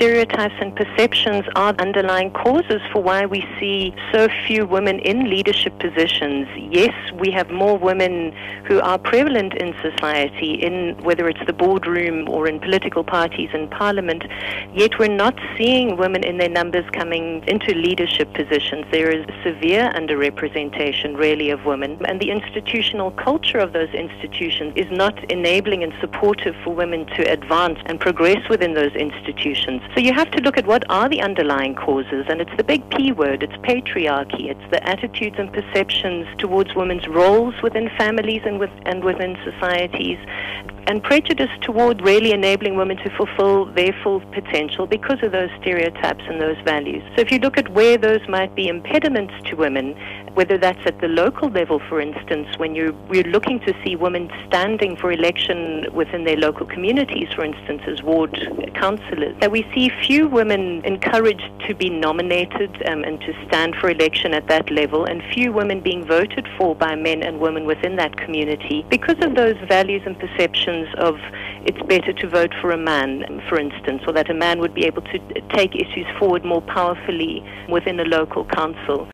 stereotypes and perceptions are underlying causes for why we see so few women in leadership positions. Yes, we have more women who are prevalent in society, in whether it's the boardroom or in political parties in parliament, yet we're not seeing women in their numbers coming into leadership positions. There is severe underrepresentation, really, of women, and the institutional culture of those institutions is not enabling and supportive for women to advance and progress within those institutions. So you have to look at what are the underlying causes, and it's the big P word, it's patriarchy, it's the attitudes and perceptions towards women's roles within families and, with, and within societies, and prejudice toward really enabling women to fulfill their full potential because of those stereotypes and those values. So if you look at where those might be impediments to women, whether that's at the local level, for instance, when you're, you're looking to see women standing for election within their local communities, for instance, as ward councillors, that we see few women encouraged to be nominated um, and to stand for election at that level, and few women being voted for by men and women within that community because of those values and perceptions of it's better to vote for a man, for instance, or that a man would be able to take issues forward more powerfully within a local council.